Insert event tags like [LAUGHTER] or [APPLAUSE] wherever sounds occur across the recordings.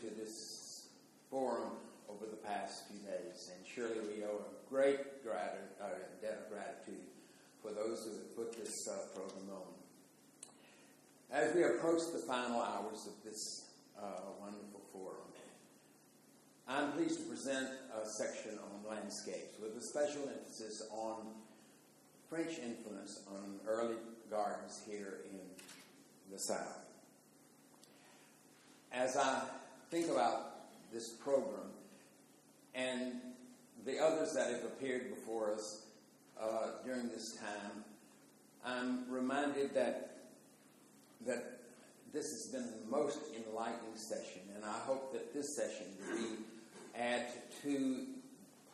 to this forum over the past few days. And surely we owe a great grat- uh, debt of gratitude for those who have put this uh, program on. As we approach the final hours of this uh, wonderful forum, I'm pleased to present a section on landscapes with a special emphasis on French influence on early gardens here in the South. As I think about this program and the others that have appeared before us uh, during this time, I'm reminded that that this has been the most enlightening session, and I hope that this session will add to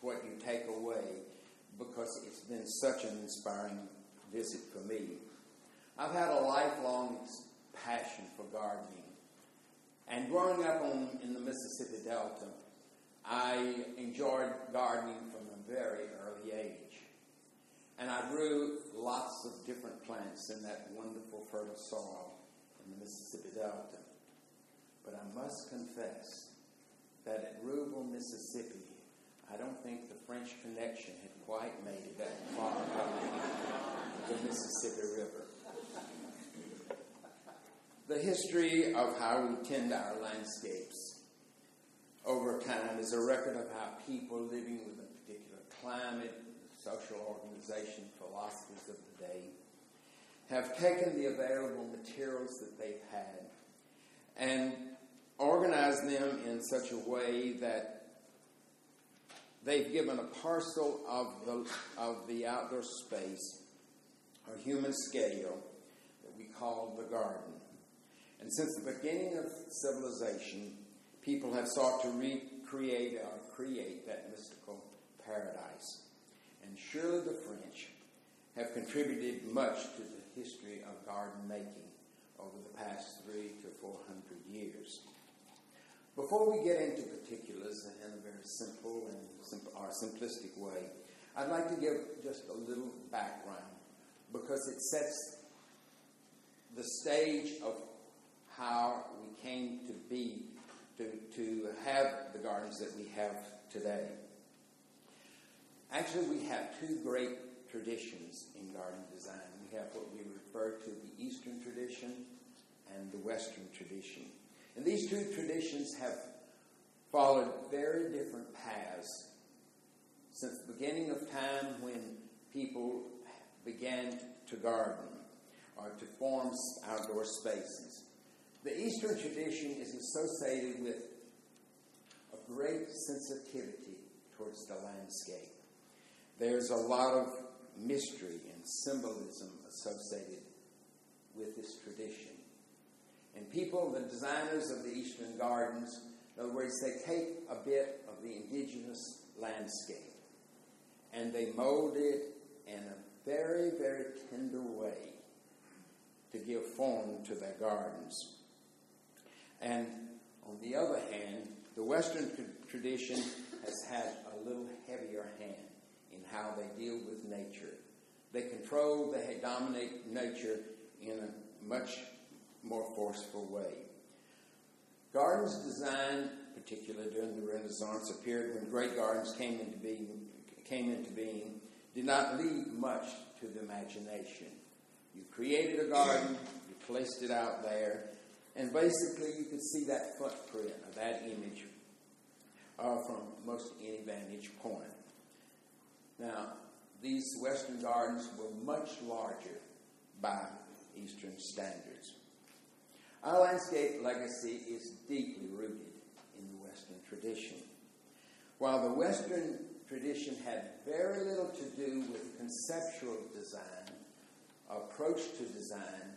what you take away because it's been such an inspiring visit for me. I've had a lifelong passion for gardening, and growing up on, in the Mississippi Delta, I enjoyed gardening from a very early age. And I grew lots of different plants in that wonderful fertile soil in the Mississippi Delta. But I must confess that at Ruleville, Mississippi, I don't think the French connection had quite made it that far up the Mississippi River. The history of how we tend our landscapes over time is a record of how people living with a particular climate, social organization, philosophies of the day have taken the available materials that they've had and organized them in such a way that they've given a parcel of the, of the outdoor space a human scale that we call the garden. And since the beginning of civilization, people have sought to recreate or create that mystical paradise. And surely the French have contributed much to the history of garden making over the past three to four hundred years. Before we get into particulars in a very simple and simple, or simplistic way, I'd like to give just a little background because it sets the stage of how we came to be, to, to have the gardens that we have today. Actually, we have two great traditions in garden design. We have what we refer to the Eastern tradition and the Western tradition. And these two traditions have followed very different paths since the beginning of time when people began to garden or to form outdoor spaces. The Eastern tradition is associated with a great sensitivity towards the landscape. There's a lot of mystery and symbolism associated with this tradition. And people, the designers of the Eastern Gardens, in other words, they take a bit of the indigenous landscape and they mold it in a very, very tender way to give form to their gardens. And on the other hand, the Western tradition has had a little heavier hand in how they deal with nature. They control, they dominate nature in a much more forceful way. Gardens designed, particularly during the Renaissance, appeared when great gardens came into being, came into being, did not leave much to the imagination. You created a garden, you placed it out there, and basically you could see that footprint of that image uh, from most any vantage point. Now, these Western gardens were much larger by Eastern standards. Our landscape legacy is deeply rooted in the Western tradition. While the Western tradition had very little to do with conceptual design, approach to design,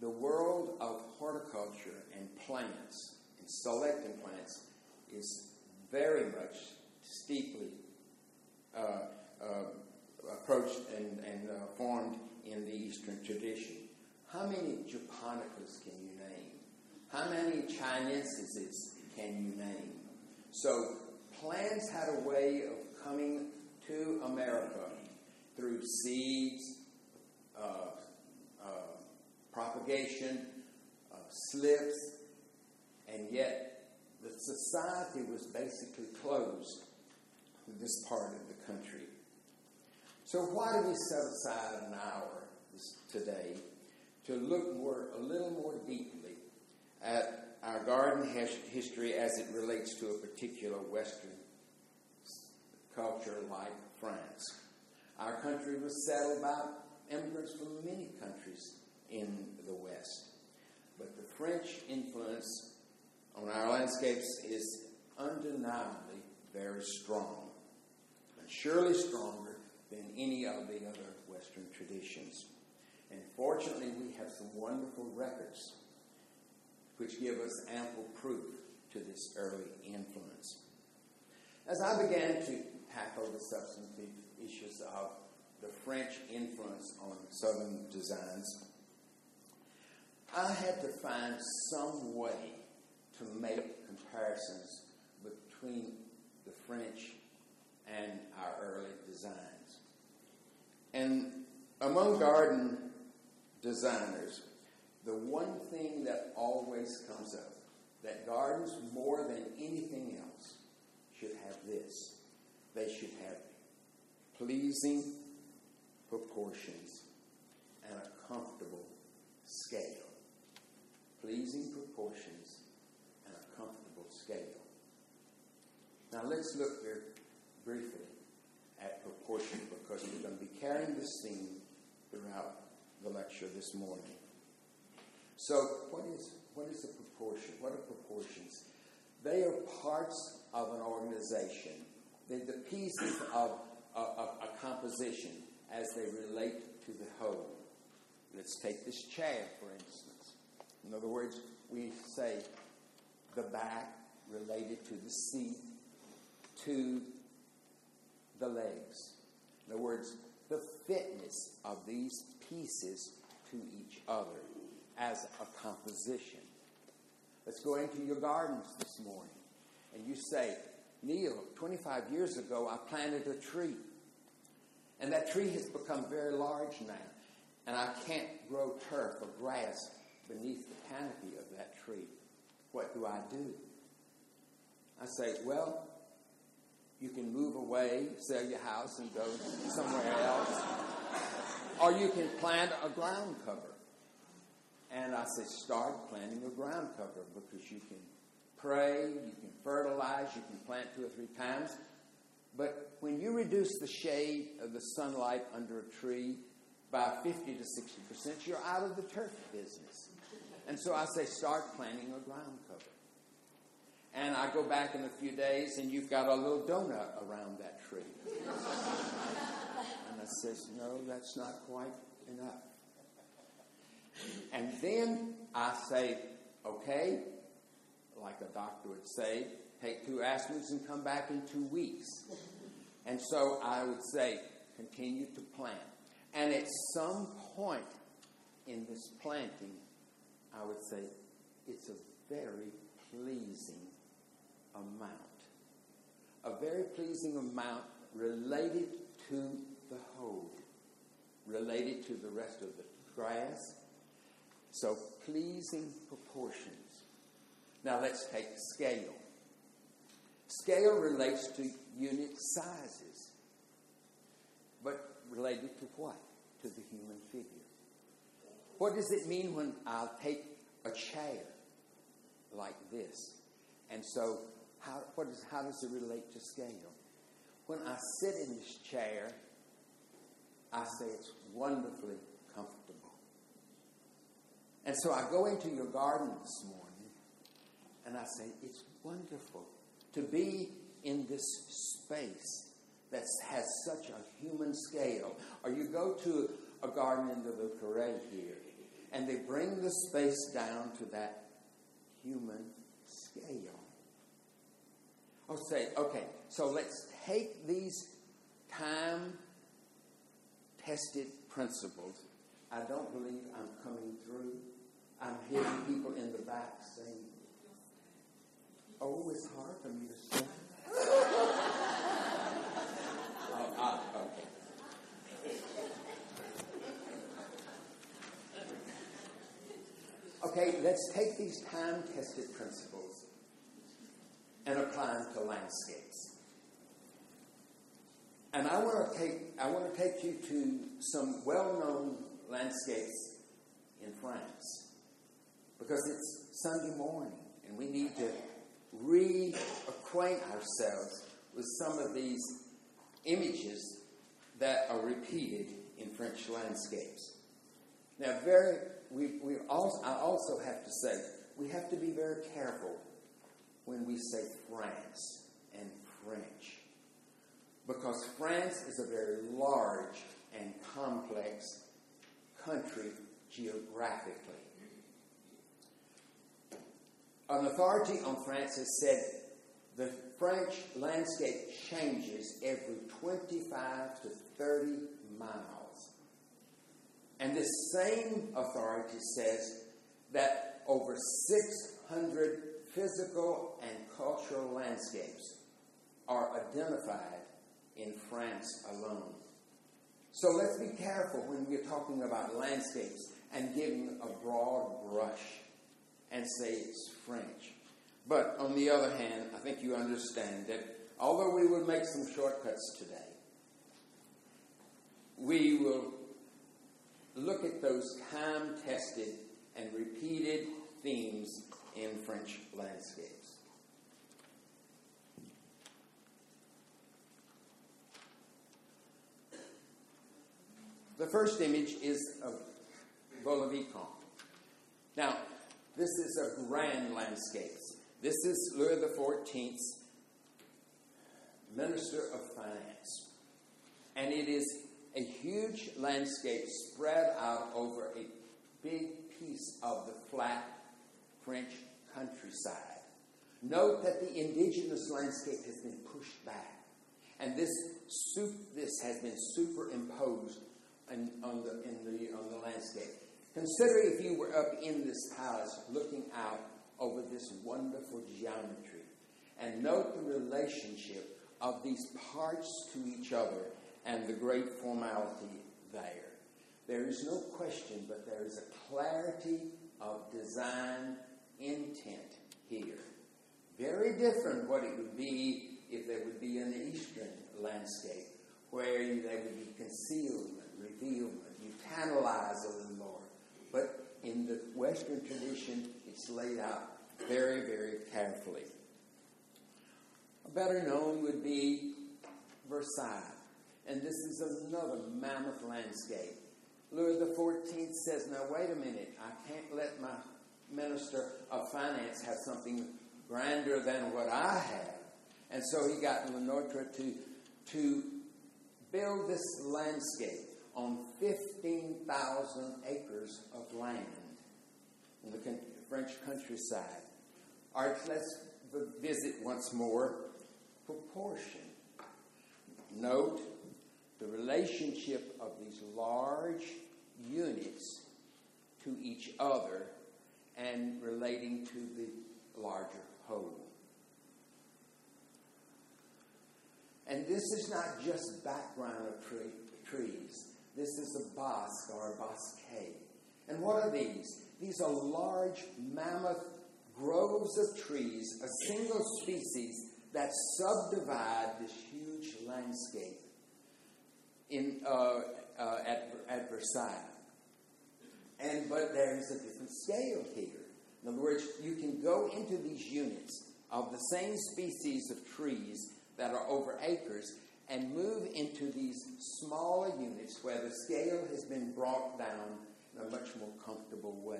the world of horticulture and plants, and selecting plants, is very much steeply uh, uh, approached and, and uh, formed in the Eastern tradition. How many Japonicas can you name? How many Chineses can you name? So plants had a way of coming to America through seeds, uh, propagation, uh, slips, and yet the society was basically closed to this part of the country. So why do we set aside an hour today to look more, a little more deeply at our garden history as it relates to a particular Western culture like France? Our country was settled by immigrants from many countries in the West. But the French influence on our landscapes is undeniably very strong, and surely stronger than any of the other Western traditions. And fortunately, we have some wonderful records which give us ample proof to this early influence. As I began to tackle the substantive issues of the French influence on Southern designs, I had to find some way to make comparisons between the French and our early designs. And among garden designers, the one thing that always comes up that gardens, more than anything else, should have this. They should have pleasing proportions and a comfortable scale. Pleasing proportions and a comfortable scale. Now let's look here briefly at proportion because we're going to be carrying this theme throughout the lecture this morning. So, what is what is a proportion? What are proportions? They are parts of an organization. They're the pieces of a, a, a composition as they relate to the whole. Let's take this chair, for instance. In other words, we say the back related to the seat, to the legs. In other words, the fitness of these pieces to each other as a composition. Let's go into your gardens this morning. And you say, Neil, 25 years ago I planted a tree. And that tree has become very large now. And I can't grow turf or grass beneath the canopy of that tree. What do I do? I say, well, you can move away, sell your house, and go somewhere else. or you can plant a ground cover. And I say, start planting a ground cover because you can pray, you can fertilize, you can plant two or three times. But when you reduce the shade of the sunlight under a tree by 50 to 60 percent, you're out of the turf business. And so I say, start planting a ground cover. And I go back in a few days, and you've got a little donut around that tree. and I says, no, that's not quite enough. And then I say, okay, like a doctor would say, take two aspirins and come back in two weeks. And so I would say, continue to plant. And at some point in this planting, I would say, it's a very pleasing amount. A very pleasing amount related to the whole, related to the rest of the grass. So, pleasing proportions. Now, let's take scale. Scale relates to unit sizes, but related to what? To the human figure. What does it mean when I'll take a chair like this? And so, how, is, how does it relate to scale? When I sit in this chair, I say it's wonderfully comfortable. And so I go into your garden this morning and I say, it's wonderful to be in this space that has such a human scale. Or you go to a garden in the Carre here, and they bring the space down to that human scale. I'll say, okay, so let's take these time tested principles. I don't believe I'm coming through. I'm hearing people in the back saying, Oh, it's hard for me to sing. [LAUGHS] oh, ah, okay. Okay, let's take these time tested principles and apply them to landscapes. And I want to take I want to take you to some well-known landscapes in France because it's Sunday morning and we need to reacquaint ourselves with some of these images that are repeated in French landscapes. Now, very we, we also, I also have to say we have to be very careful when we say France and French because France is a very large and complex country geographically. An authority on France has said the French landscape changes every 25 to 30 miles. And this same authority says that over 600 physical and cultural landscapes are identified in France alone. So let's be careful when we're talking about landscapes and giving a broad brush and say it's French. But on the other hand, I think you understand that although we will make some shortcuts today, we will look at those time tested and repeated themes in French landscapes. The first image is of Vaux-le-Vicomte. Now, this is a grand landscape. This is Louis XIV's Minister of Finance. And it is a huge landscape spread out over a big piece of the flat French countryside. Note that the indigenous landscape has been pushed back, and this, this has been superimposed in, on, the, in the, on the landscape. Consider if you were up in this palace looking out over this wonderful geometry and note the relationship of these parts to each other and the great formality there. There is no question, but there is a clarity of design intent here. Very different what it would be if there would be an eastern landscape where there would be concealment revealment. You tantalize a little more. But in the Western tradition, it's laid out very, very carefully. Better known would be Versailles. And this is another mammoth landscape. Louis XIV says, Now, wait a minute. I can't let my minister of finance have something grander than what I have. And so he got Le Nôtre to, to build this landscape on 15,000 acres of land in the French countryside. All right, let's visit once more proportion. Note the relationship of these large units to each other and relating to the larger whole. And this is not just background of tree, trees. This is a bosque or a bosque. And what are these? These are large mammoth groves of trees, a single species that subdivide this huge landscape in, uh, uh, at, at Versailles. And but there is a different scale here. In other words, you can go into these units of the same species of trees that are over acres and move into these smaller units where the scale has been brought down in a much more comfortable way.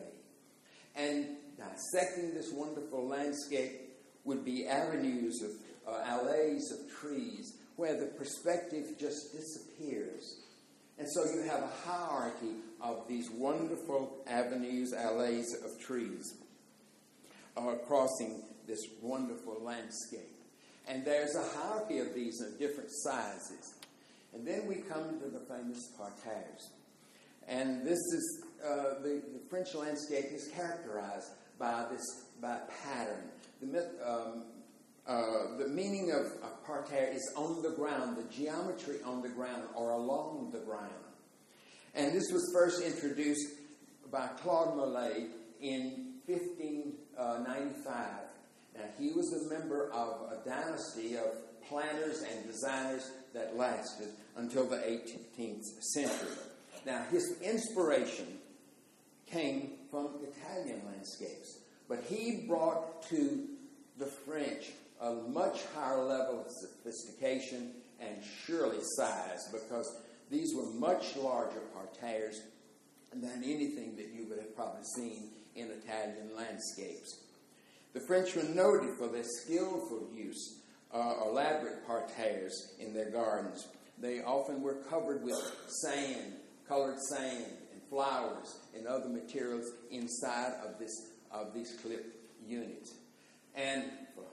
And dissecting this wonderful landscape would be avenues of uh, alleys of trees where the perspective just disappears. And so you have a hierarchy of these wonderful avenues, alleys of trees uh, crossing this wonderful landscape. And there's a hierarchy of these of different sizes. And then we come to the famous parterres. And this is, uh, the, the, French landscape is characterized by this by pattern. The, um, uh, the meaning of a parterre is on the ground, the geometry on the ground or along the ground. And this was first introduced by Claude Mollet in 1595. Now, he was a member of a dynasty of planners and designers that lasted until the 18th century. Now, his inspiration came from Italian landscapes, but he brought to the French a much higher level of sophistication and surely size because these were much larger parterres than anything that you would have probably seen in Italian landscapes. The French were noted for their skillful use uh, elaborate parterres in their gardens. They often were covered with sand, colored sand, and flowers and other materials inside of this of these clipped units. And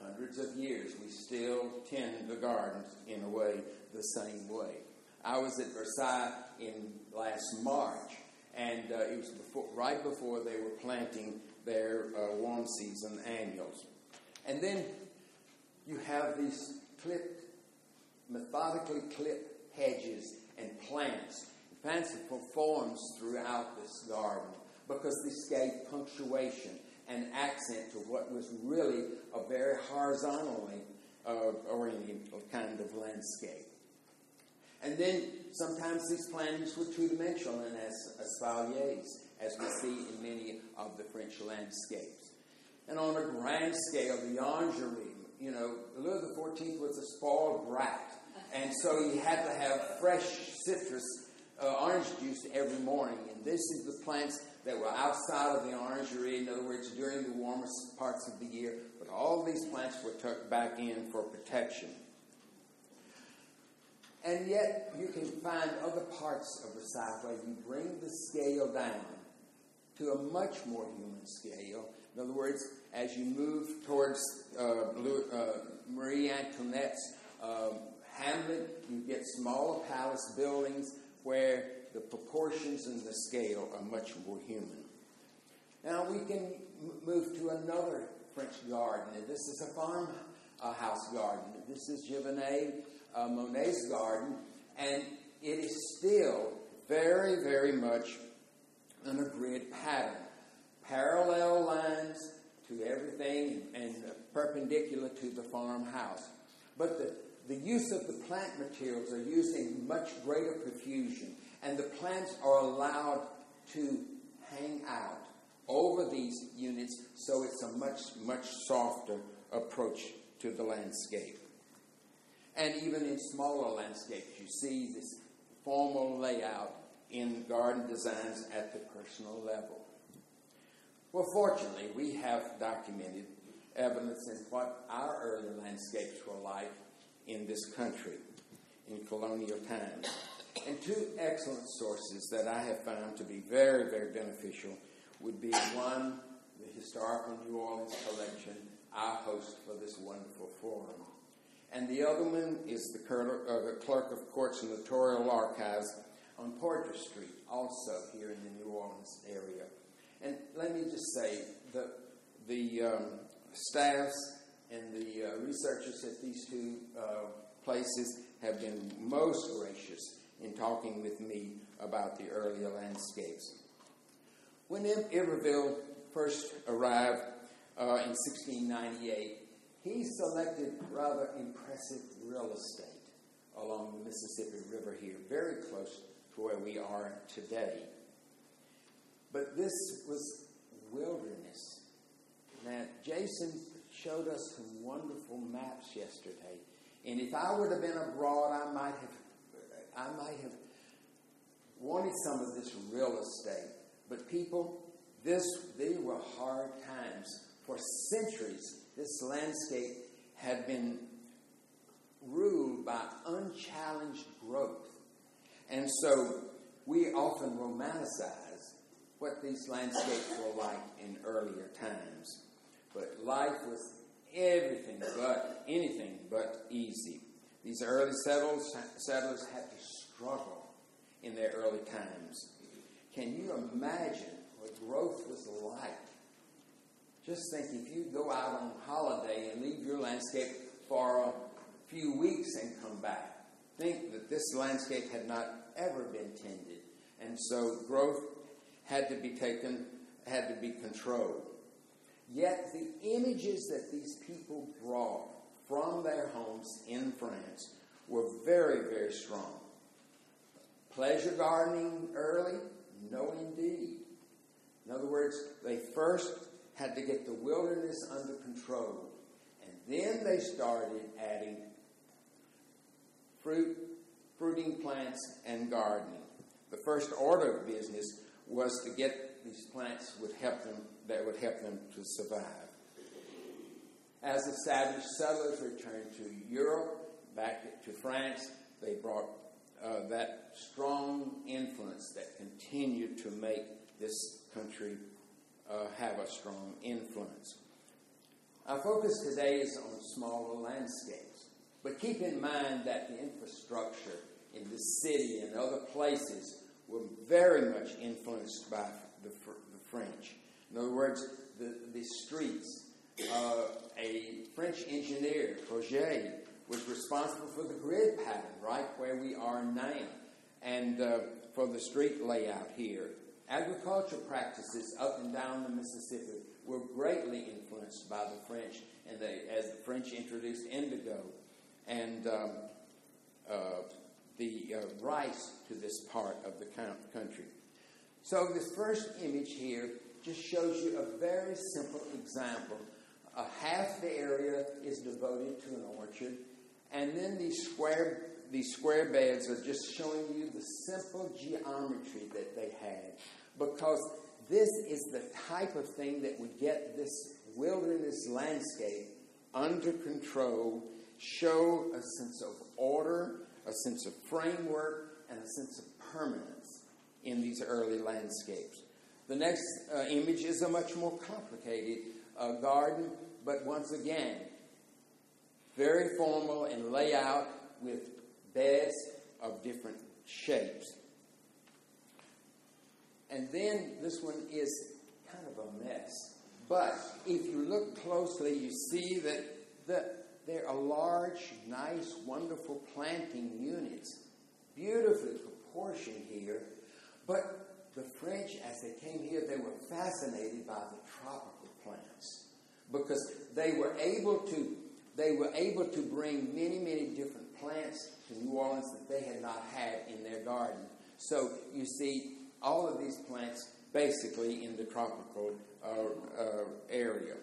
hundreds of years, we still tend the gardens in a way the same way. I was at Versailles in last March, and uh, it was before, right before they were planting their uh, warm season annuals. And then you have these clipped, methodically clipped hedges and plants, fanciful forms throughout this garden because this gave punctuation and accent to what was really a very horizontally uh, oriented kind of landscape. And then sometimes these plantings were two dimensional and as espaliers, as we see in many of the French landscapes. And on a grand scale, the orangery, you know, Louis XIV was a spoiled brat. And so he had to have fresh citrus uh, orange juice every morning. And this is the plants that were outside of the orangery, in other words, during the warmest parts of the year. But all these plants were tucked back in for protection. And yet, you can find other parts of the South where you bring the scale down to a much more human scale. In other words, as you move towards uh, Louis, uh, Marie Antoinette's uh, Hamlet, you get smaller palace buildings where the proportions and the scale are much more human. Now we can move to another French garden, and this is a farmhouse garden. This is Giverny uh, Monet's garden, and it is still very, very much on a grid pattern. Parallel lines to everything and perpendicular to the farmhouse. But the, the use of the plant materials are used in much greater profusion, and the plants are allowed to hang out over these units so it's a much, much softer approach to the landscape. And even in smaller landscapes, you see this formal layout in garden designs at the personal level. Well, fortunately, we have documented evidence in what our early landscapes were like in this country in colonial times. And two excellent sources that I have found to be very, very beneficial would be one, the Historical New Orleans Collection, our host for this wonderful forum. And the other one is the, clerk, uh, the clerk of court's and notarial archives on Poydras Street, also here in the New Orleans area. And let me just say that the um, staffs and the uh, researchers at these two uh, places have been most gracious in talking with me about the earlier landscapes. When Iberville first arrived uh, in 1698, he selected rather impressive real estate along the Mississippi River here, very close to where we are today. But this was wilderness. Now, Jason showed us some wonderful maps yesterday. And if I would have been abroad, I might have I might have wanted some of this real estate. But people, this they were hard times. For centuries, this landscape had been ruled by unchallenged growth. And so we often romanticize what these landscapes were like in earlier times. But life was everything but anything but easy. These early settlers, settlers had to struggle in their early times. Can you imagine what growth was like? Just think if you go out on holiday and leave your landscape for a few weeks and come back, think that this landscape had not ever been tended. And so growth had to be taken, had to be controlled. Yet the images that these people brought from their homes in France were very, very strong. Pleasure gardening early? No, indeed. In other words, they first had to get the wilderness under control, and then they started adding fruit, fruiting plants, and gardening. The first order of business was to get these plants would help them that would help them to survive. As the savage settlers returned to Europe, back to France, they brought uh, that strong influence that continued to make this country uh, have a strong influence. Our focus today is on smaller landscapes, but keep in mind that the infrastructure in the city and other places were very much influenced by the, the French. In other words, the, the streets. Uh, a French engineer, Forget, was responsible for the grid pattern, right where we are now, and uh, for the street layout here. Agricultural practices up and down the Mississippi were greatly influenced by the French, and they, as the French introduced indigo and um, uh, the uh, rice to this part of the country. So, this first image here just shows you a very simple example. Uh, half the area is devoted to an orchard, and then these square these square beds are just showing you the simple geometry that they had, because this is the type of thing that would get this wilderness landscape under control, show a sense of order, a sense of framework, and a sense of permanence in these early landscapes. The next uh, image is a much more complicated uh, garden, but once again, very formal in layout with beds of different shapes. And then this one is kind of a mess. But if you look closely, you see that the, there are large, nice, wonderful planting units, beautifully proportioned here. But the French, as they came here, they were fascinated by the tropical plants because they were able to they were able to bring many, many different plants to New Orleans that they had not had in their garden. So you see all of these plants basically in the tropical uh, uh, area.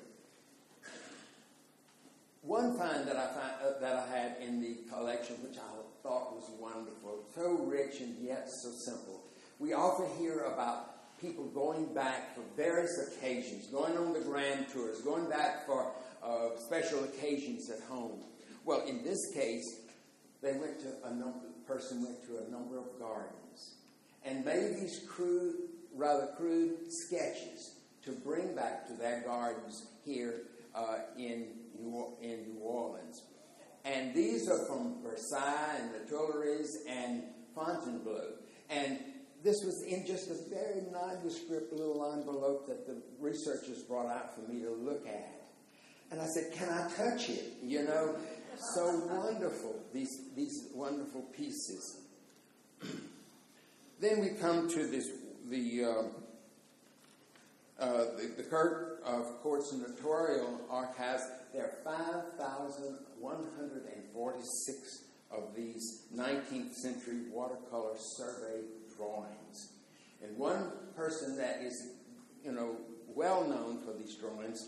One find that I find, uh, that I had in the collection, which I thought was wonderful, so rich and yet so simple. We often hear about people going back for various occasions, going on the grand tours, going back for uh, special occasions at home. Well, in this case, they went to a number. Person went to a number of gardens and made these crude, rather crude sketches to bring back to their gardens here uh, in New, in New Orleans. And these are from Versailles and the Tuileries and Fontainebleau. And this was in just a very nondescript little envelope that the researchers brought out for me to look at. And I said, Can I touch it? You know, so wonderful, these, these wonderful pieces. [CLEARS THROAT] then we come to this, the, uh, uh, the, the Clerk of Courts and Notarial Archives. There are 5,146 of these 19th century watercolor survey drawings. And one person that is, you know, well known for these drawings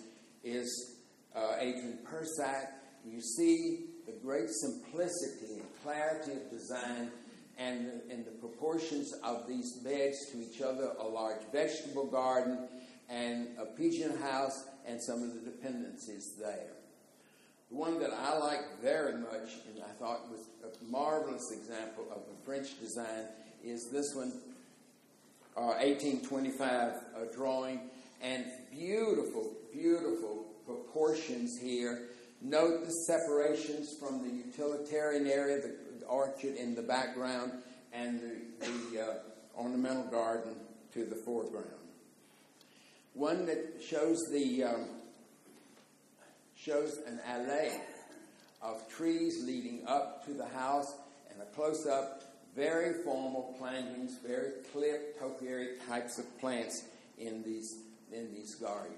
is uh, Adrien Persac. You see the great simplicity and clarity of design and, and the proportions of these beds to each other a large vegetable garden and a pigeon house and some of the dependencies there. The one that I like very much and I thought was a marvelous example of the French design is this one, uh, 1825 uh, drawing, and beautiful, beautiful proportions here Note the separations from the utilitarian area, the orchard in the background, and the, the uh, ornamental garden to the foreground. One that shows the um, shows an alley of trees leading up to the house, and a close-up, very formal plantings, very clipped topiary types of plants in these in these gardens.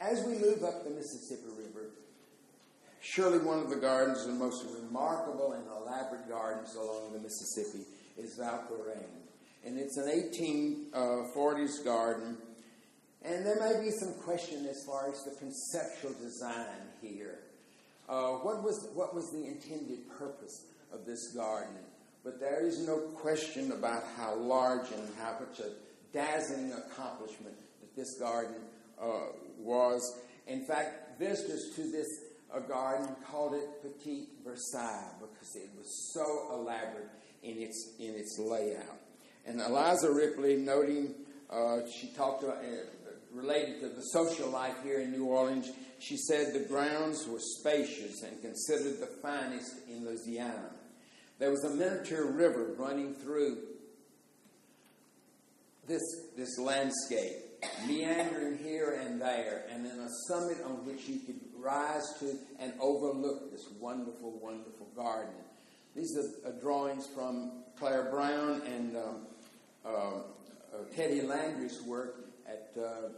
As we move up the Mississippi River, surely one of the gardens, the most remarkable and elaborate gardens along the Mississippi, is Valcour Aime. And it's an 1840s uh, garden. And there may be some question as far as the conceptual design here. Uh, what, was, what was the intended purpose of this garden? But there is no question about how large and how much a dazzling accomplishment that this garden uh, was. In fact, visitors to this uh, garden called it Petit Versailles because it was so elaborate in its, in its layout. And Eliza Ripley, noting, uh, she talked uh, related to the social life here in New Orleans, she said the grounds were spacious and considered the finest in Louisiana. There was a miniature river running through this, this landscape, meandering here and there, and then a summit on which you could rise to and overlook this wonderful, wonderful garden. These are uh, drawings from Claire Brown and uh, uh, Teddy Landry's work at uh,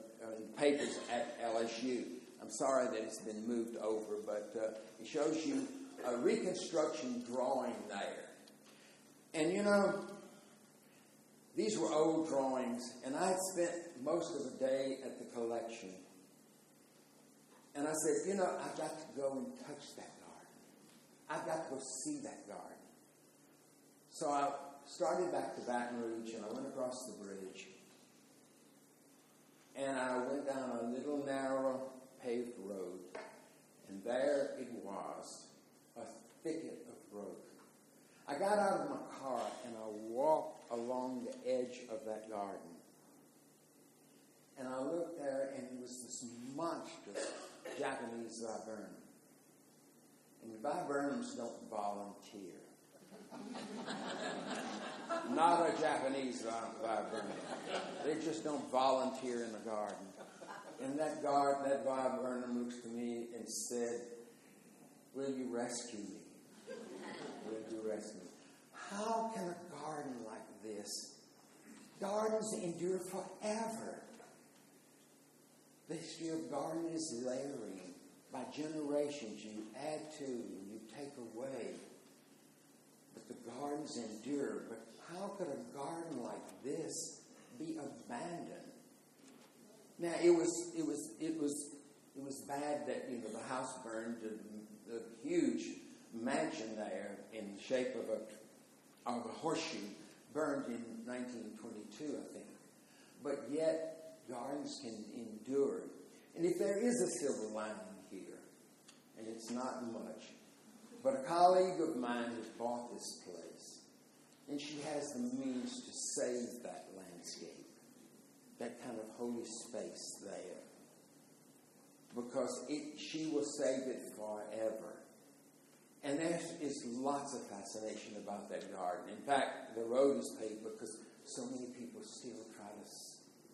papers at LSU. I'm sorry that it's been moved over, but uh, it shows you a reconstruction drawing there. And you know, these were old drawings, and I had spent most of the day at the collection. And I said, you know, I've got to go and touch that garden. I've got to go see that garden. So I started back to Baton Rouge, and I went across the bridge. And I went down a little narrow paved road, and there it was, a thicket of growth. I got out of my car and I walked along the edge of that garden. And I looked there, and it was this monstrous Japanese viburnum. And viburnums don't volunteer. [LAUGHS] Not a Japanese viburnum. They just don't volunteer in the garden. And that guard, that viburnum looks to me and said, Will you rescue me? How can a garden like this, gardens endure forever? The history of garden is layering. By generations, you add to, you take away But the gardens endure. But how could a garden like this be abandoned? Now it was it was it was it was bad that you know the house burned, the, the huge mansion there in the shape of a of a horseshoe burned in 1922, I think. But yet gardens can endure. And if there is a silver lining here, and it's not much, but a colleague of mine has bought this place, and she has the means to save that landscape, that kind of holy space there. Because it, she will save it forever. And there is lots of fascination about that garden. In fact, the road is paved because so many people still try to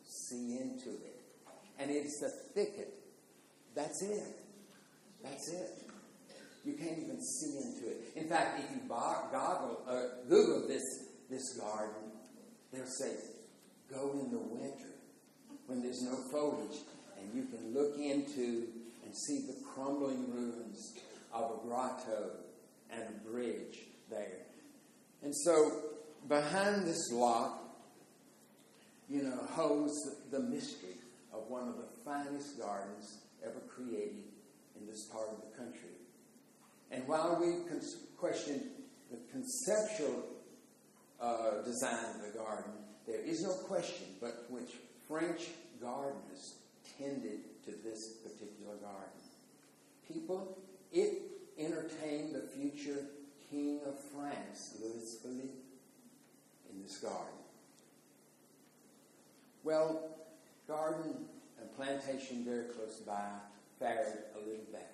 see into it. And it's a thicket. That's it. That's it. You can't even see into it. In fact, if you goggle, uh, Google this, this garden, they'll say, go in the winter when there's no foliage and you can look into and see the crumbling ruins of a grotto and a bridge there. And so behind this lock, you know, holds the, mystery of one of the finest gardens ever created in this part of the country. And while we question the conceptual uh, design of the garden, there is no question but which French gardeners tended to this particular garden. People, it entertained the future king of France, Louis Philippe, in this garden. Well, garden and plantation very close by fared a little better.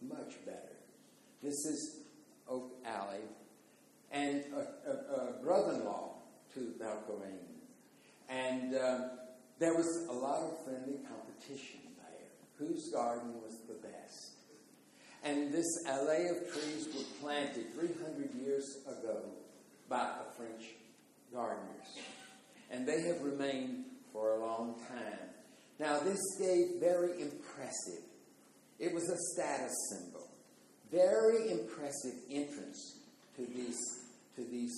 much better. This is Oak Alley, and a, a, a brother-in-law to Valcour Aime. And uh, there was a lot of friendly competition there. Whose garden was the best? And this alley of trees were planted 300 years ago by the French gardeners. And they have remained for a long time. Now, this gave very impressive, it was a status symbol, very impressive entrance to these, to these,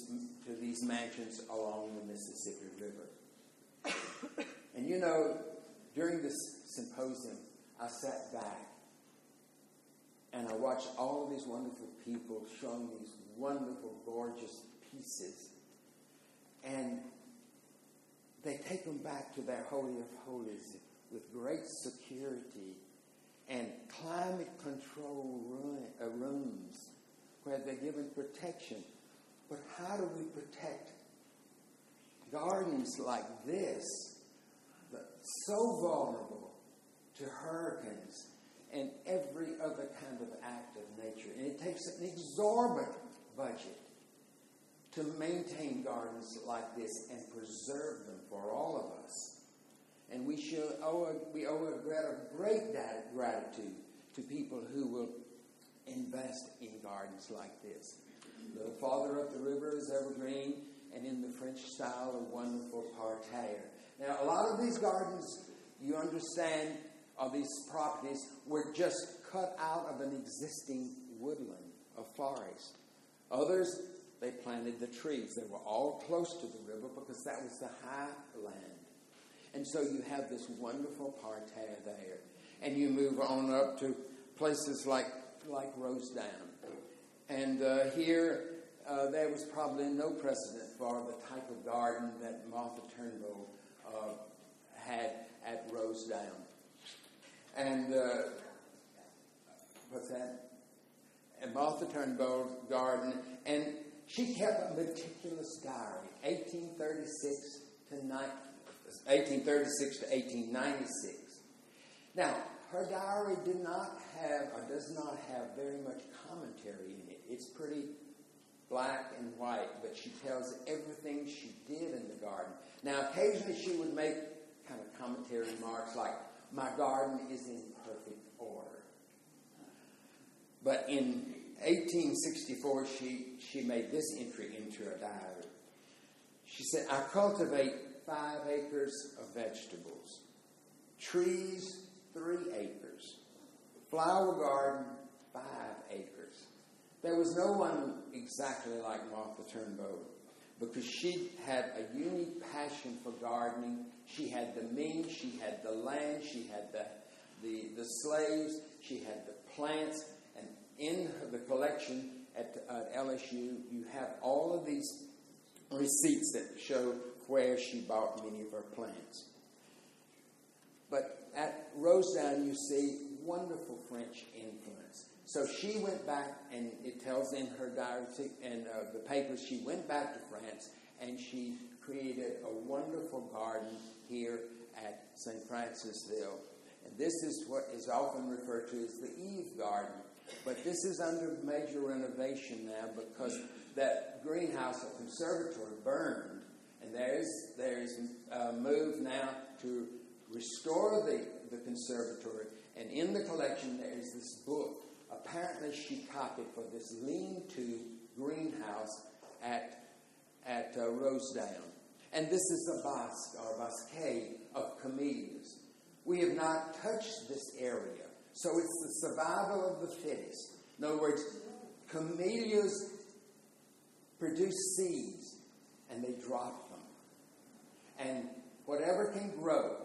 to these mansions along the Mississippi River. [COUGHS] and you know, during this symposium, I sat back and I watched all these wonderful people showing these wonderful, gorgeous pieces. And they take them back to their Holy of Holies with great security and climate control uh, rooms where they're given protection. But how do we protect gardens like this, so vulnerable to hurricanes and every other kind of act of nature? And it takes an exorbitant budget to maintain gardens like this and preserve them for all of us. And we should owe a, we owe a great gratitude to people who will invest in gardens like this. The farther up the river is evergreen, and in the French style, a wonderful parterre. Now, a lot of these gardens, you understand, of these properties were just cut out of an existing woodland, a forest. Others they planted the trees. They were all close to the river because that was the high land. And so you have this wonderful parterre there. And you move on up to places like, like Rosedown. And uh, here, uh, there was probably no precedent for the type of garden that Martha Turnbull uh, had at Rosedown. And uh, what's that? And Martha Turnbull's garden. And she kept a meticulous diary, 1836 to 1836 to 1896. Now, her diary did not have, or does not have, very much commentary in it. It's pretty black and white, but she tells everything she did in the garden. Now, occasionally she would make kind of commentary remarks like, My garden is in perfect order. But in 1864, she, she made this entry into her diary. She said, I cultivate five acres of vegetables, trees, three acres, flower garden, five acres. There was no one exactly like Martha Turnbull because she had a unique passion for gardening. She had the means, she had the land, she had the, the, the slaves, she had the plants, and in the collection at, uh, at LSU, you have all of these receipts that show where she bought many of her plants. But at Rosedown, you see wonderful French influence. So she went back, and it tells in her diary and uh, the papers, she went back to France and she created a wonderful garden here at St. Francisville. And this is what is often referred to as the Eve Garden. But this is under major renovation now because that greenhouse or conservatory burned, and there's there's a move now to restore the, the conservatory. And in the collection, there's this book. Apparently, she copied for this lean-to greenhouse at at uh, Rosedown. And this is a bosque or bosquet of camellias. We have not touched this area so it's the survival of the fittest. In other words, camellias produce seeds and they drop them. And whatever can grow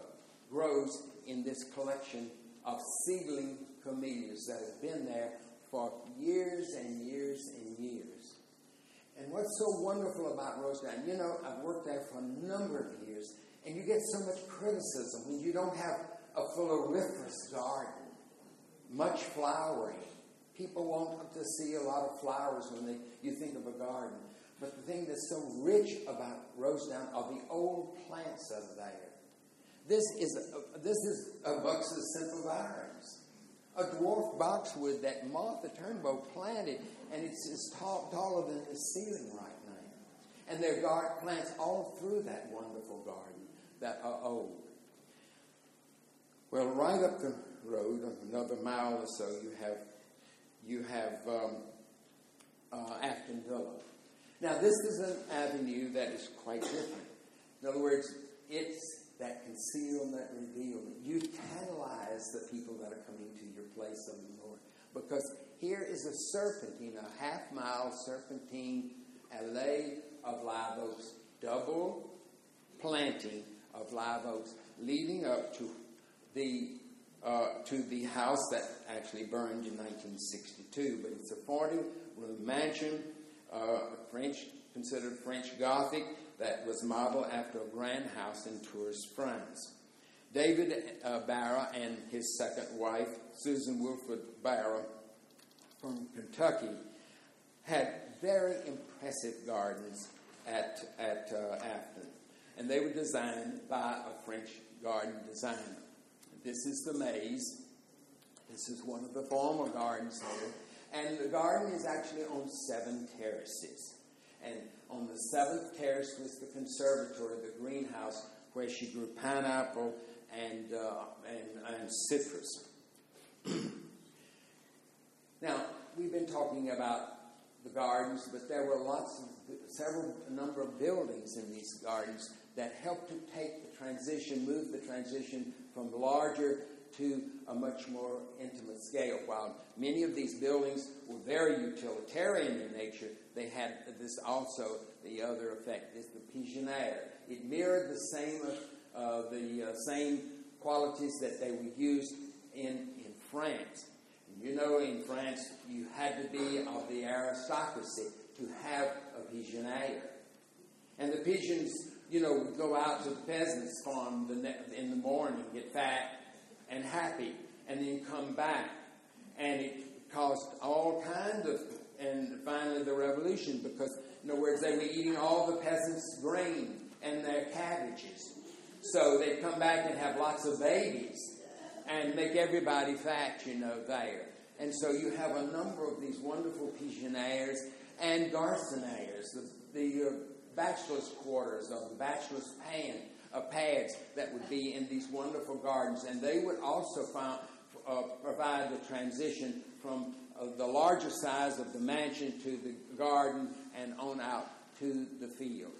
grows in this collection of seedling camellias that have been there for years and years and years. And what's so wonderful about Rosedown, you know, I've worked there for a number of years, and you get so much criticism when you don't have a floriferous garden much flowering. People won't want to see a lot of flowers when they, you think of a garden. But the thing that's so rich about Rosedown are the old plants that are there. This is a, this is a Buxus sempervirens. A dwarf boxwood that Martha Turnbull planted, and it's as tall, taller than the ceiling right now. And there are plants all through that wonderful garden that are old. Well, right up the road, another mile or so, you have you have um, uh, Afton Villa. Now, this is an avenue that is quite different. In other words, it's that conceal and that reveal. You tantalize the people that are coming to your place of the Lord. Because here is a serpentine, a half mile serpentine alley of live oaks, double planting of live oaks, leading up to the uh, to the house that actually burned in 1962. But it's a 40 room mansion, uh, French considered French Gothic that was modeled after a grand house in Tours, France. David uh, Barrow and his second wife, Susan Woolfolk Barrow, from Kentucky, had very impressive gardens at, at uh, Afton. And they were designed by a French garden designer. This is the maze. This is one of the former gardens there. And the garden is actually on seven terraces. And on the seventh terrace was the conservatory, the greenhouse, where she grew pineapple and, uh, and, and citrus. [CLEARS THROAT] now, we've been talking about the gardens, but there were lots of, several, number of buildings in these gardens that helped to take the transition, move the transition from larger to a much more intimate scale. While many of these buildings were very utilitarian in nature, they had this also the other effect is the pigeonniere. It mirrored the same uh, the uh, same qualities that they were used in in France. You know, in France, you had to be of the aristocracy to have a pigeonniere, and the pigeons, you know, would go out to the peasants' farm the ne- in the morning, get fat and happy, and then come back, and it caused all kinds of and finally the revolution because, in other words, they were eating all the peasants' grain and their cabbages. So they'd come back and have lots of babies and make everybody fat, you know, there. And so you have a number of these wonderful pigeonnières and garçonnières, the, the uh, bachelor's quarters of the bachelor's pan, uh, pads that would be in these wonderful gardens. And they would also uh, provide the transition from of the larger size of the mansion to the garden and on out to the field.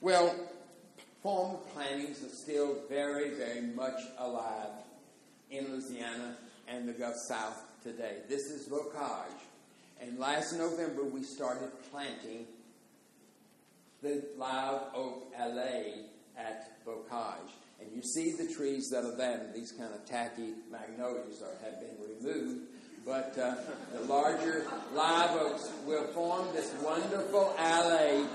Well, formal plantings are still very, very much alive in Louisiana and the Gulf South today. This is bocage. And last November we started planting the live oak alley at bocage. And you see the trees that are there, these kind of tacky magnolias are, have been removed but uh, the larger live oaks will form this wonderful alley,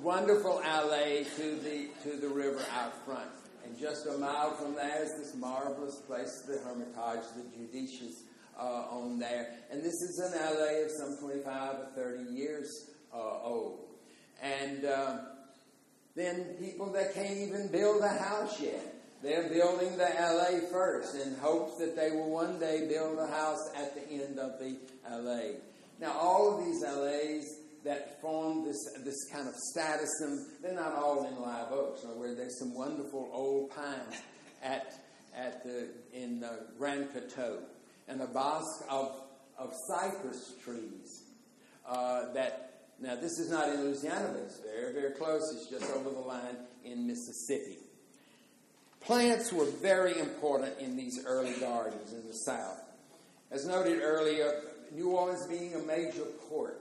wonderful alley to the to the river out front. And just a mile from there is this marvelous place, the Hermitage, the Judicious uh, on there. And this is an alley of some 25 or 30 years uh, old. And uh, then people that can't even build a house yet they're building the allée first in hopes that they will one day build a house at the end of the allée. Now, all of these allées that form this, this kind of status, they're not all in live oaks, or where there's some wonderful old pines at, at the, in uh, Grand Coteau, and a bosque of, of cypress trees uh, that now, this is not in Louisiana, but it's very, very close. It's just over the line in Mississippi. Plants were very important in these early gardens in the South. As noted earlier, New Orleans being a major port,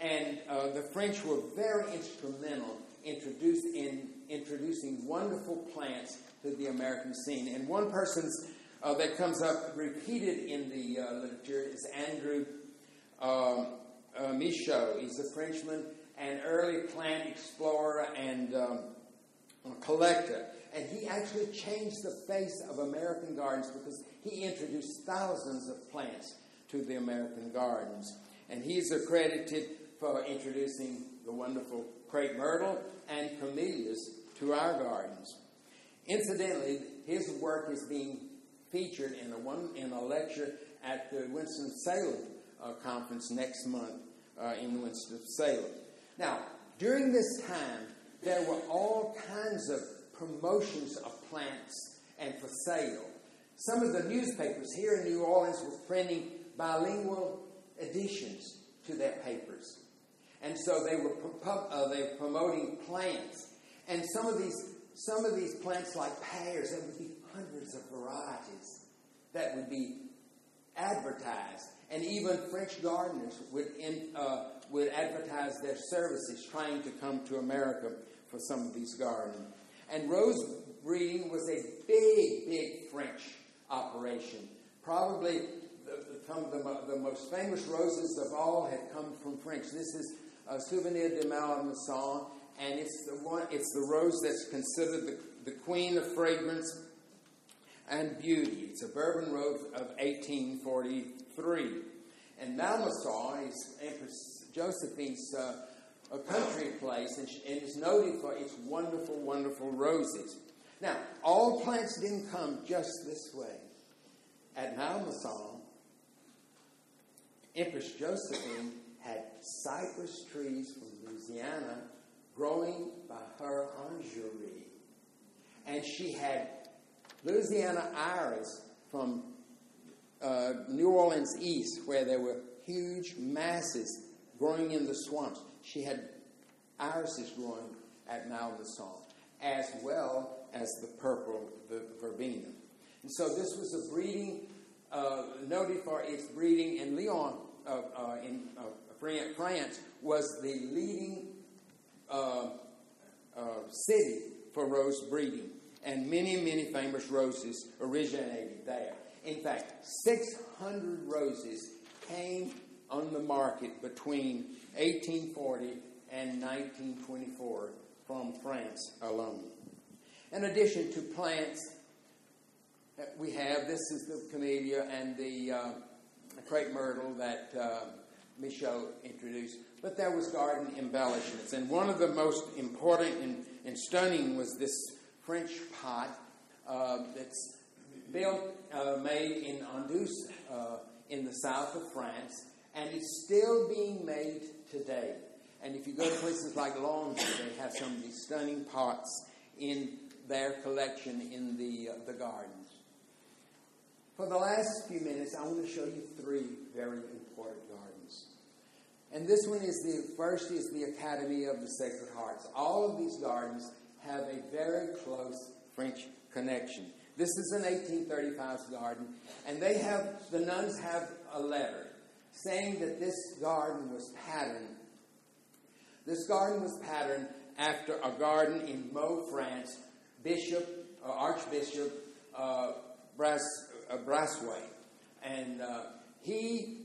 and uh, the French were very instrumental introduced in introducing wonderful plants to the American scene. And one person uh, that comes up repeated in the uh, literature is Andrew um, uh, Michaux. He's a Frenchman, an early plant explorer and um, collector. And he actually changed the face of American gardens because he introduced thousands of plants to the American gardens. And he's accredited for introducing the wonderful crepe myrtle and camellias to our gardens. Incidentally, his work is being featured in a one in a lecture at the Winston Salem uh, conference next month uh, in Winston Salem. Now, during this time, there were all kinds of promotions of plants and for sale. Some of the newspapers here in New Orleans were printing bilingual editions to their papers. And so they were, uh, they were promoting plants. And some of these some of these plants, like pears, there would be hundreds of varieties that would be advertised. And even French gardeners would, in, uh, would advertise their services trying to come to America for some of these gardens. And rose breeding was a big, big French operation. Probably some of the, the, most famous roses of all had come from French. This is a Souvenir de Malmaison, and it's the one. It's the rose that's considered the, the queen of fragrance and beauty. It's a Bourbon rose of 1843, and Malmaison is Empress Josephine's uh, a country place, and, is noted for its wonderful, wonderful roses. Now, all plants didn't come just this way. At Malmaison, Empress Josephine had cypress trees from Louisiana growing by her orangerie. And she had Louisiana iris from uh, New Orleans east, where there were huge masses growing in the swamps. She had irises growing at Malmaison, as well as the purple, the verbena. And so this was a breeding, uh, noted for its breeding in Lyon, uh, uh, in uh, France, was the leading uh, uh, city for rose breeding. And many, many famous roses originated there. In fact, 600 roses came on the market between 1840 and 1924 from France alone. In addition to plants, we have this is the camellia and the uh, crepe myrtle that uh, Michaux introduced, but there was garden embellishments. And one of the most important and, and stunning was this French pot uh, that's built, uh, made in Anduze uh, in the south of France, and it's still being made today. And if you go to places like Longview, they have some of these stunning pots in their collection in the, uh, the gardens. For the last few minutes, I want to show you three very important gardens. And this one is the first is the Academy of the Sacred Hearts. All of these gardens have a very close French connection. This is an 1835 garden, and they have the nuns have a letter saying that this garden was patterned. This garden was patterned after a garden in Meaux, France, Bishop, uh, Archbishop uh, Brass, uh, Brasway. And uh, he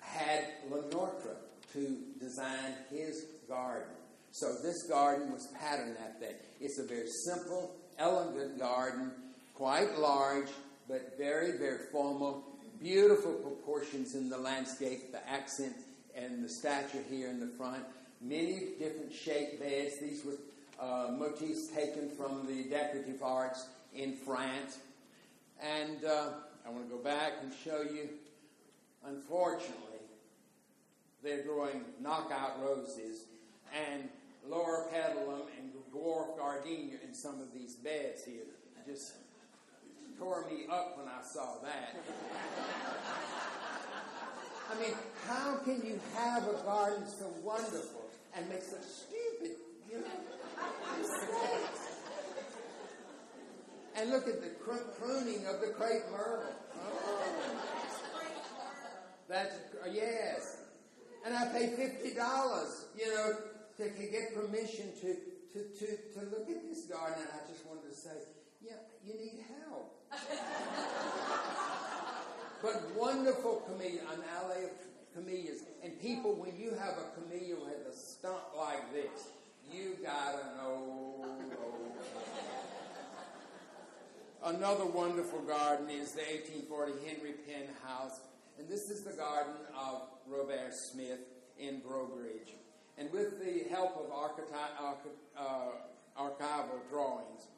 had Le Nôtre to design his garden. So this garden was patterned after that. It's a very simple, elegant garden, quite large, but very, very formal. Beautiful proportions in the landscape, the accent and the stature here in the front. Many different shaped beds. These were uh, motifs taken from the decorative arts in France. And uh, I want to go back and show you, unfortunately, they're growing knockout roses and Loropetalum and dwarf gardenia in some of these beds here. Just tore me up when I saw that. I mean, how can you have a garden so wonderful and make such stupid, you know, and look at the pruning of the crepe myrtle. Oh. That's uh, yes, and I pay fifty dollars, you know, to, to get permission to, to to to look at this garden. And I just wanted to say, yeah, you need help. but wonderful camellia, an alley of camellias, and people, when you have a camellia with a stump like this, you gotta know. Another wonderful garden is the 1840 Henry Penn House, and this is the garden of Robert Smith in Breaux Bridge. And with the help of uh, archival drawings,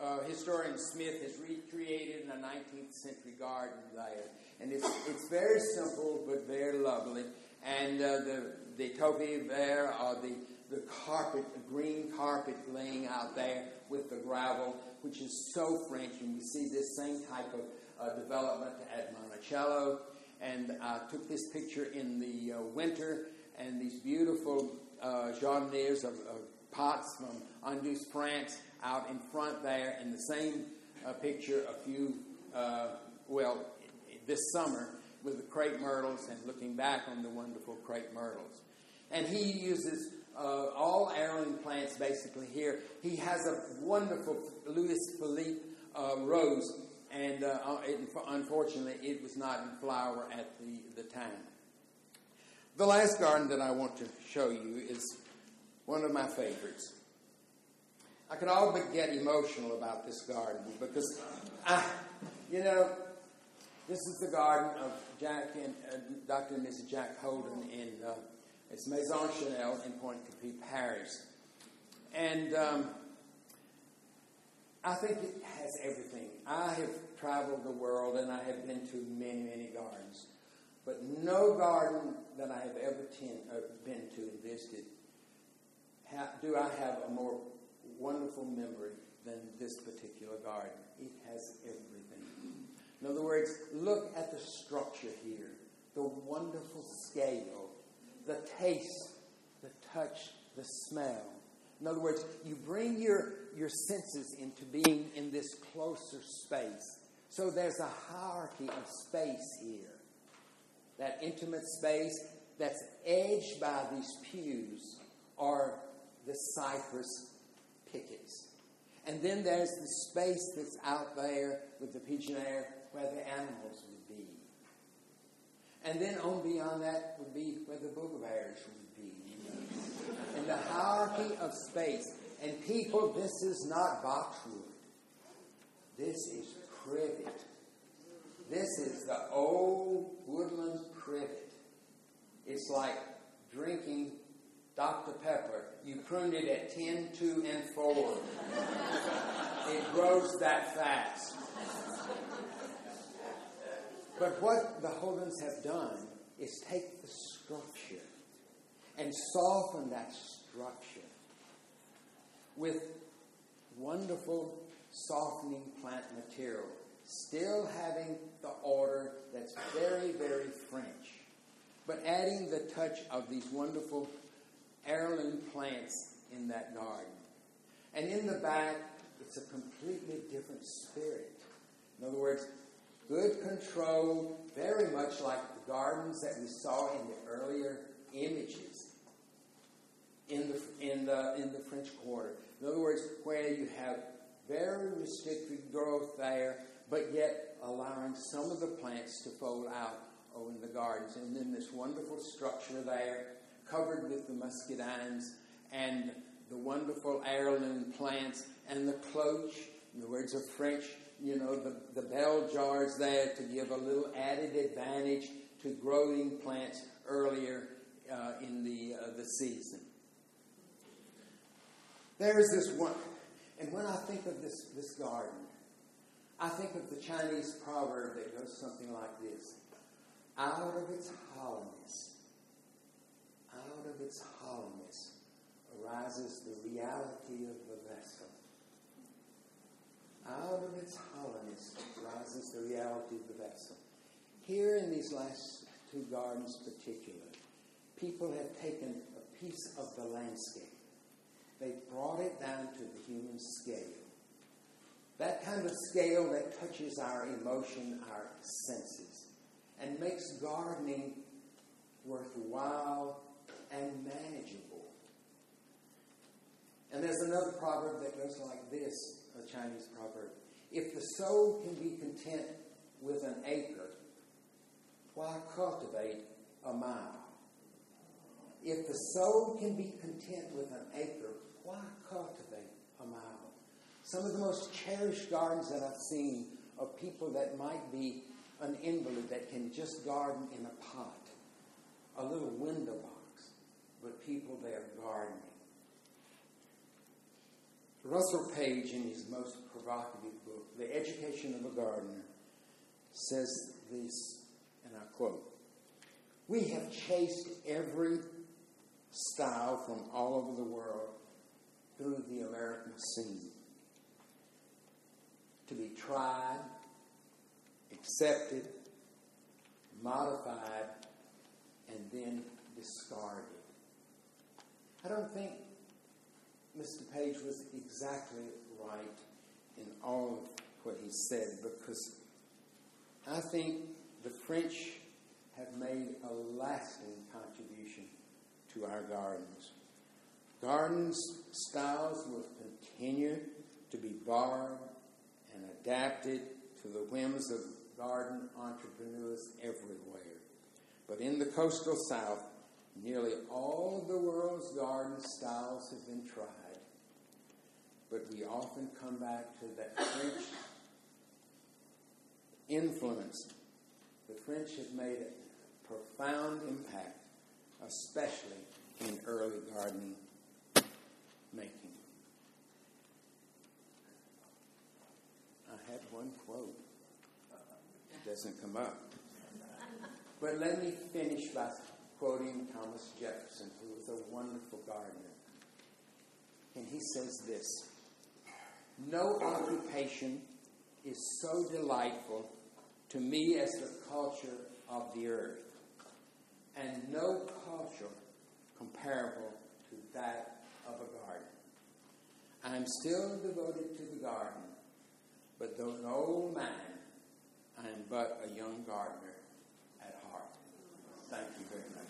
uh, historian Smith has recreated a 19th century garden there. And it's, it's very simple but very lovely. And uh, the, the topiary there are the, the carpet, the green carpet laying out there with the gravel, which is so French. And we see this same type of uh, development at Monticello. And I took this picture in the uh, winter, and these beautiful uh, jardinières of, of, pots from Anduze, France, out in front there. In the same uh, picture, a few, uh, well, this summer with the crepe myrtles and looking back on the wonderful crepe myrtles. And he uses uh, all heirloom plants basically here. He has a wonderful Louis Philippe uh, rose, and uh, uh, it, unfortunately, it was not in flower at the, the time. The last garden that I want to show you is one of my favorites. I can all but get emotional about this garden because, I, you know, this is the garden of Jack and uh, Dr. and Mrs. Jack Holden in uh, it's Maison Chenal in Pointe Coupee, Parish, and um, I think it has everything. I have traveled the world and I have been to many, many gardens, but no garden that I have ever ten, uh, been to and visited ha- do I have a more wonderful memory than this particular garden. It has everything. In other words, look at the structure here, the wonderful scale, the taste, the touch, the smell. In other words, you bring your, your senses into being in this closer space. So there's a hierarchy of space here. That intimate space that's edged by these pews are the cypress pickets. And then there's the space that's out there with the pigeonnier where the animals would be. And then on beyond that would be where the bears would be. In the hierarchy of space. And people, this is not boxwood. This is privet. This is the old woodland privet. It's like drinking Dr. Pepper. You prune it at 10, 2, and 4. it grows that fast. But what the Holdens have done is take the structure and soften that structure with wonderful softening plant material, still having the order that's very, very French, but adding the touch of these wonderful heirloom plants in that garden. And in the back, it's a completely different spirit. In other words, good control, very much like the gardens that we saw in the earlier images in the, in the, in the French Quarter. In other words, where you have very restricted growth there, but yet allowing some of the plants to fold out over in the gardens. And then this wonderful structure there, covered with the muscadines and the wonderful heirloom plants and the cloche, in the words of French, you know, the, the bell jars there to give a little added advantage to growing plants earlier uh, in the, uh, the season. There's this one, and when I think of this, this garden, I think of the Chinese proverb that goes something like this Out of its hollowness, out of its hollowness arises the reality of the vessel. Out of its hollowness rises the reality of the vessel. Here in these last two gardens, particularly, people have taken a piece of the landscape. They've brought it down to the human scale. That kind of scale that touches our emotion, our senses, and makes gardening worthwhile and manageable. And there's another proverb that goes like this a Chinese proverb. If the soul can be content with an acre, why cultivate a mile? If the soul can be content with an acre, why cultivate a mile? Some of the most cherished gardens that I've seen are people that might be an invalid that can just garden in a pot, a little window box, but people there gardening. Russell Page, in his most provocative book, The Education of a Gardener, says this, and I quote We have chased every style from all over the world through the American scene to be tried, accepted, modified, and then discarded. I don't think Mr. Page was exactly right in all of what he said because I think the French have made a lasting contribution to our gardens. Gardens styles will continue to be borrowed and adapted to the whims of garden entrepreneurs everywhere. But in the coastal south, nearly all of the world's garden styles have been tried. But we often come back to that French influence. The French have made a profound impact, especially in early garden making. I had one quote. It doesn't come up. But let me finish by quoting Thomas Jefferson, who was a wonderful gardener. And he says this No occupation is so delightful to me as the culture of the earth, and no culture comparable to that of a garden. I am still devoted to the garden, but though an old man, I am but a young gardener at heart. Thank you very much.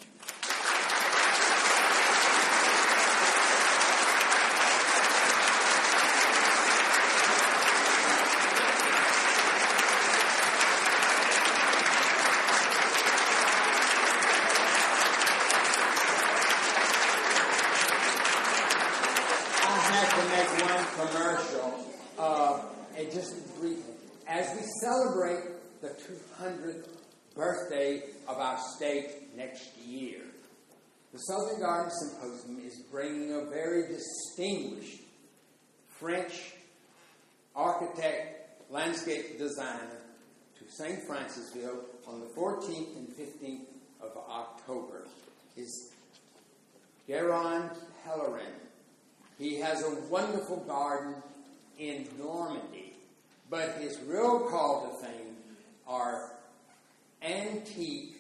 I had to make one commercial, uh, and just briefly. As we celebrate the 200th birthday of our state next year, the Southern Garden Symposium is bringing a very distinguished French architect, landscape designer to St. Francisville on the 14th and 15th of October. Is Geron Pellerin. He has a wonderful garden in Normandy, but his real call to fame are antique,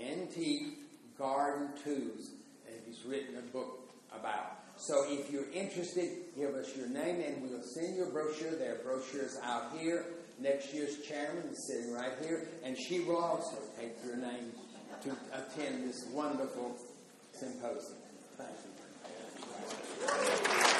antique garden tools that he's written a book about. So if you're interested, give us your name and we'll send you a brochure. There are brochures out here. Next year's chairman is sitting right here, and she will also take your name to attend this wonderful symposium. Thank you.